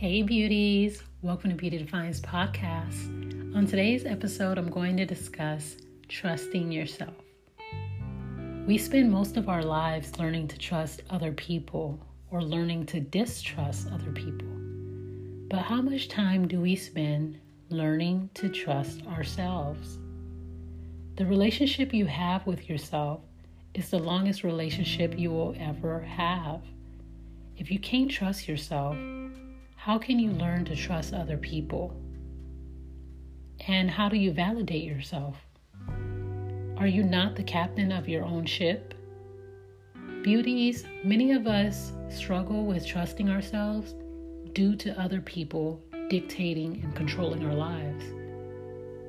Hey, beauties. Welcome to Beauty Defines podcast. On today's episode, I'm going to discuss trusting yourself. We spend most of our lives learning to trust other people or learning to distrust other people. But how much time do we spend learning to trust ourselves? The relationship you have with yourself is the longest relationship you will ever have. If you can't trust yourself, how can you learn to trust other people? And how do you validate yourself? Are you not the captain of your own ship? Beauties, many of us struggle with trusting ourselves due to other people dictating and controlling our lives.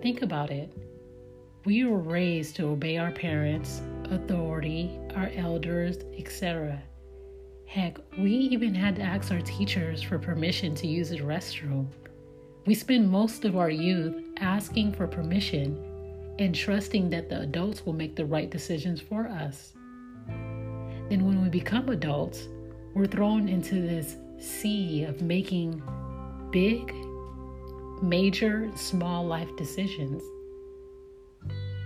Think about it. We were raised to obey our parents, authority, our elders, etc. Heck, we even had to ask our teachers for permission to use the restroom. We spend most of our youth asking for permission and trusting that the adults will make the right decisions for us. Then, when we become adults, we're thrown into this sea of making big, major, small life decisions.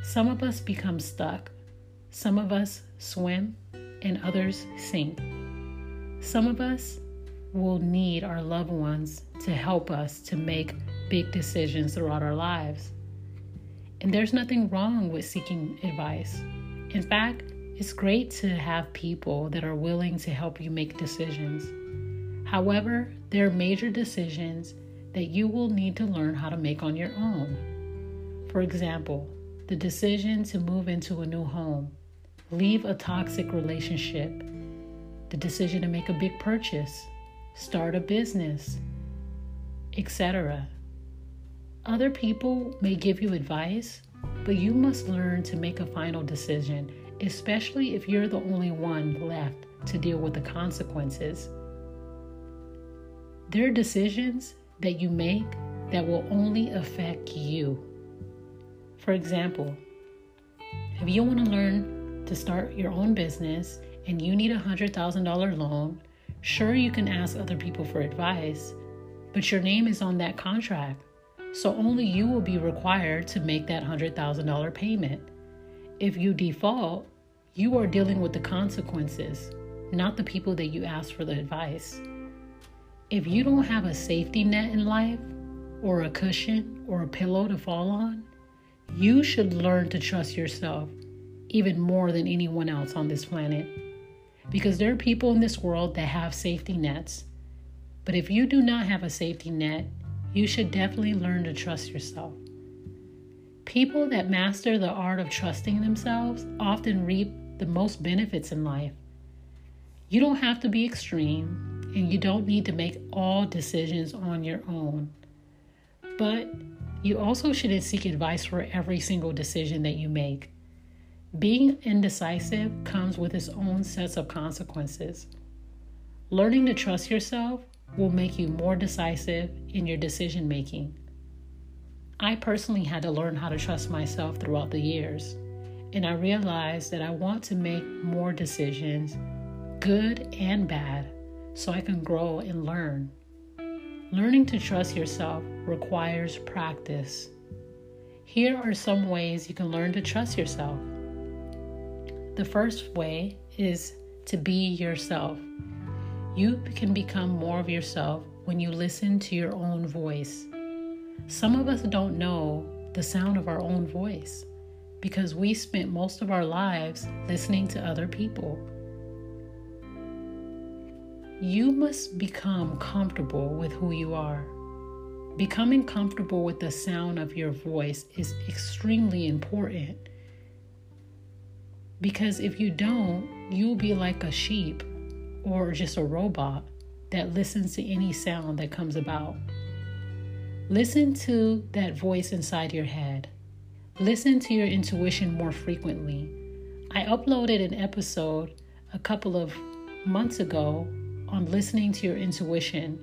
Some of us become stuck, some of us swim, and others sink. Some of us will need our loved ones to help us to make big decisions throughout our lives. And there's nothing wrong with seeking advice. In fact, it's great to have people that are willing to help you make decisions. However, there are major decisions that you will need to learn how to make on your own. For example, the decision to move into a new home, leave a toxic relationship, the decision to make a big purchase, start a business, etc. Other people may give you advice, but you must learn to make a final decision, especially if you're the only one left to deal with the consequences. There are decisions that you make that will only affect you. For example, if you want to learn to start your own business and you need a $100,000 loan, sure you can ask other people for advice, but your name is on that contract. So only you will be required to make that $100,000 payment. If you default, you are dealing with the consequences, not the people that you asked for the advice. If you don't have a safety net in life, or a cushion, or a pillow to fall on, you should learn to trust yourself even more than anyone else on this planet. Because there are people in this world that have safety nets. But if you do not have a safety net, you should definitely learn to trust yourself. People that master the art of trusting themselves often reap the most benefits in life. You don't have to be extreme, and you don't need to make all decisions on your own. But you also shouldn't seek advice for every single decision that you make. Being indecisive comes with its own sets of consequences. Learning to trust yourself will make you more decisive in your decision making. I personally had to learn how to trust myself throughout the years, and I realized that I want to make more decisions, good and bad, so I can grow and learn. Learning to trust yourself requires practice. Here are some ways you can learn to trust yourself. The first way is to be yourself. You can become more of yourself when you listen to your own voice. Some of us don't know the sound of our own voice because we spent most of our lives listening to other people. You must become comfortable with who you are. Becoming comfortable with the sound of your voice is extremely important because if you don't, you'll be like a sheep or just a robot that listens to any sound that comes about. Listen to that voice inside your head. Listen to your intuition more frequently. I uploaded an episode a couple of months ago on listening to your intuition,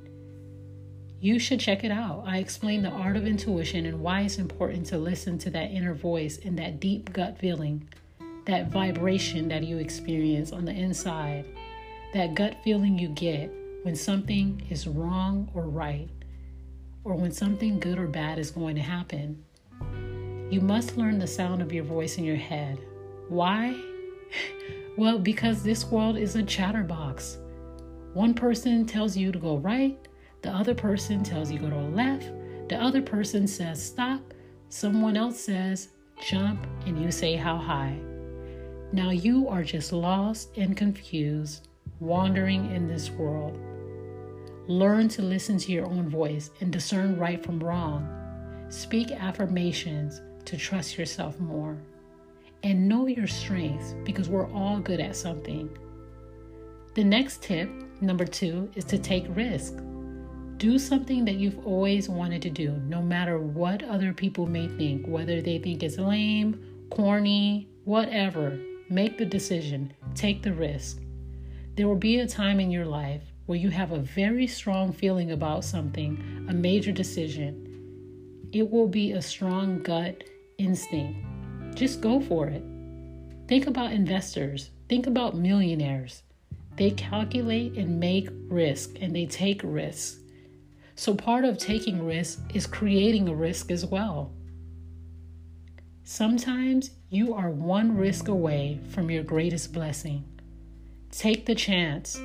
you should check it out. I explain the art of intuition and why it's important to listen to that inner voice and that deep gut feeling, that vibration that you experience on the inside, that gut feeling you get when something is wrong or right, or when something good or bad is going to happen. You must learn the sound of your voice in your head. Why? well, because this world is a chatterbox. One person tells you to go right, the other person tells you to go to left, the other person says stop, someone else says jump, and you say how high. Now you are just lost and confused, wandering in this world. Learn to listen to your own voice and discern right from wrong. Speak affirmations to trust yourself more. And know your strengths because we're all good at something. The next tip, number two, is to take risk. Do something that you've always wanted to do, no matter what other people may think, whether they think it's lame, corny, whatever. Make the decision, take the risk. There will be a time in your life where you have a very strong feeling about something, a major decision. It will be a strong gut instinct. Just go for it. Think about investors, think about millionaires. They calculate and make risk and they take risks. So, part of taking risk is creating a risk as well. Sometimes you are one risk away from your greatest blessing. Take the chance.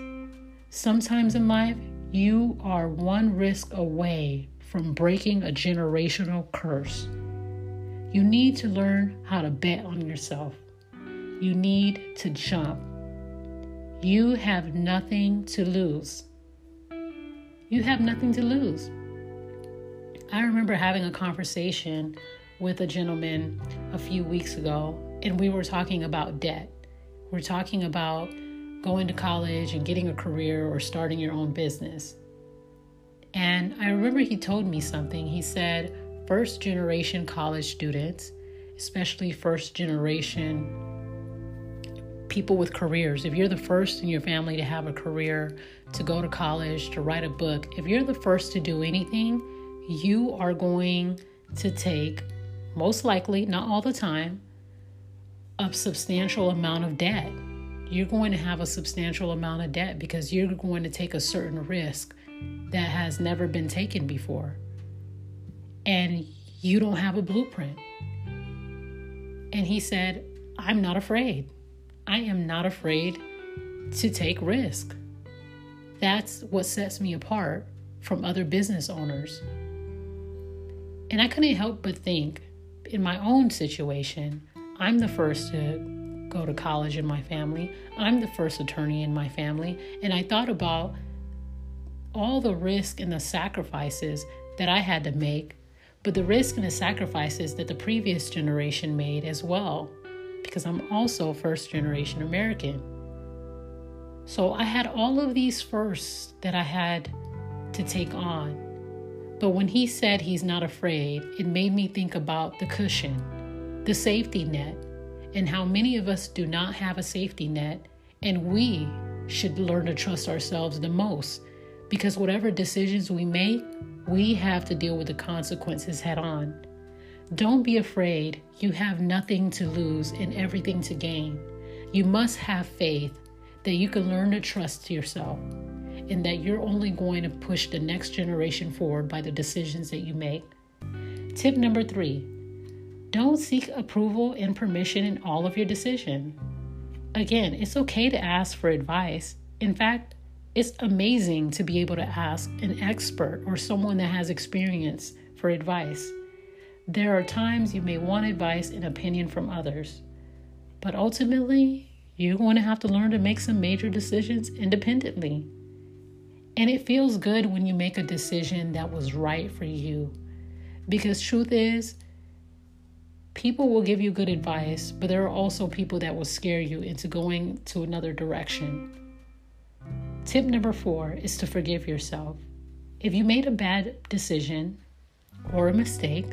Sometimes in life, you are one risk away from breaking a generational curse. You need to learn how to bet on yourself. You need to jump. You have nothing to lose. You have nothing to lose. I remember having a conversation with a gentleman a few weeks ago, and we were talking about debt. We're talking about going to college and getting a career or starting your own business. And I remember he told me something. He said, first generation college students, especially first generation people with careers, if you're the first in your family to have a career, to go to college, to write a book, if you're the first to do anything, you are going to take, most likely, not all the time, a substantial amount of debt. You're going to have a substantial amount of debt because you're going to take a certain risk that has never been taken before and you don't have a blueprint. And he said, I'm not afraid. I am not afraid to take risk. That's what sets me apart from other business owners. And I couldn't help but think in my own situation, I'm the first to go to college in my family. I'm the first attorney in my family. And I thought about all the risk and the sacrifices that I had to make but the risk and the sacrifices that the previous generation made as well, because I'm also a first generation American. So I had all of these firsts that I had to take on. But when he said he's not afraid, it made me think about the cushion, the safety net, and how many of us do not have a safety net, and we should learn to trust ourselves the most because whatever decisions we make, we have to deal with the consequences head on. Don't be afraid. You have nothing to lose and everything to gain. You must have faith that you can learn to trust yourself and that you're only going to push the next generation forward by the decisions that you make. Tip number three don't seek approval and permission in all of your decision. Again, it's okay to ask for advice. In fact, it's amazing to be able to ask an expert or someone that has experience for advice. There are times you may want advice and opinion from others, but ultimately, you're going to have to learn to make some major decisions independently. And it feels good when you make a decision that was right for you. Because truth is, people will give you good advice, but there are also people that will scare you into going to another direction. Tip number four is to forgive yourself. If you made a bad decision or a mistake,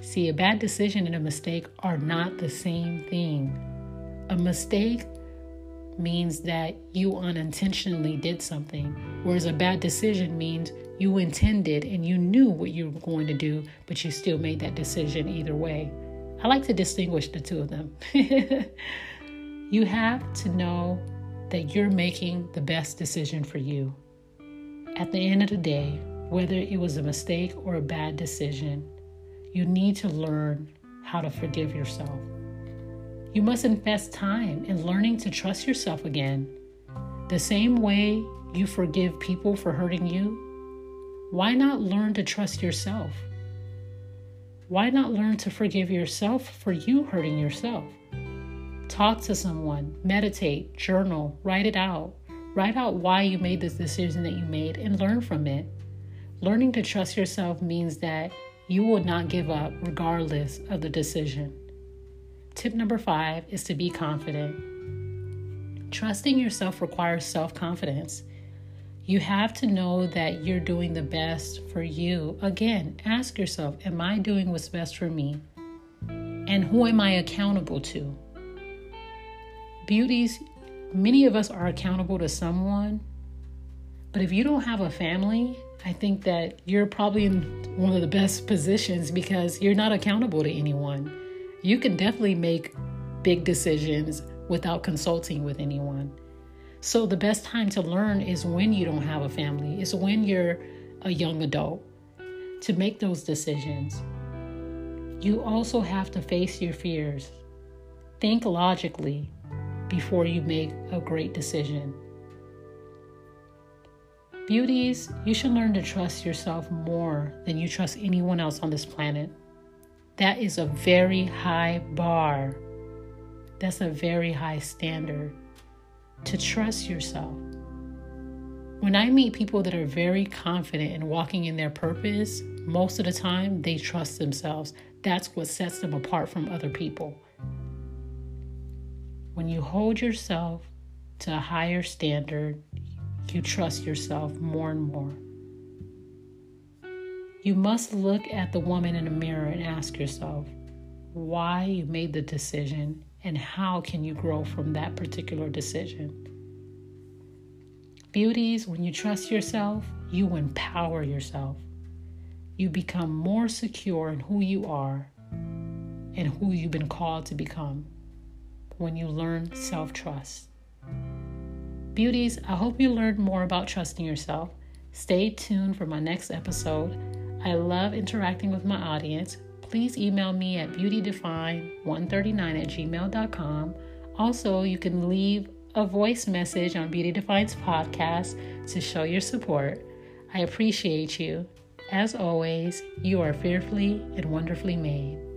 see, a bad decision and a mistake are not the same thing. A mistake means that you unintentionally did something, whereas a bad decision means you intended and you knew what you were going to do, but you still made that decision either way. I like to distinguish the two of them. you have to know that you're making the best decision for you. At the end of the day, whether it was a mistake or a bad decision, you need to learn how to forgive yourself. You must invest time in learning to trust yourself again. The same way you forgive people for hurting you, why not learn to trust yourself? Why not learn to forgive yourself for you hurting yourself? Talk to someone, meditate, journal, write it out. Write out why you made this decision that you made and learn from it. Learning to trust yourself means that you will not give up regardless of the decision. Tip number five is to be confident. Trusting yourself requires self confidence. You have to know that you're doing the best for you. Again, ask yourself Am I doing what's best for me? And who am I accountable to? Beauties, many of us are accountable to someone, but if you don't have a family, I think that you're probably in one of the best positions because you're not accountable to anyone. You can definitely make big decisions without consulting with anyone. So, the best time to learn is when you don't have a family, is when you're a young adult to make those decisions. You also have to face your fears. Think logically before you make a great decision. Beauties, you should learn to trust yourself more than you trust anyone else on this planet. That is a very high bar. That's a very high standard to trust yourself. When I meet people that are very confident in walking in their purpose, most of the time they trust themselves. That's what sets them apart from other people. When you hold yourself to a higher standard, you trust yourself more and more. You must look at the woman in the mirror and ask yourself why you made the decision and how can you grow from that particular decision. Beauties, when you trust yourself, you empower yourself. You become more secure in who you are and who you've been called to become when you learn self trust. Beauties, I hope you learned more about trusting yourself. Stay tuned for my next episode. I love interacting with my audience. Please email me at beautydefine139 at gmail.com. Also, you can leave a voice message on Beauty Defines podcast to show your support. I appreciate you. As always, you are fearfully and wonderfully made.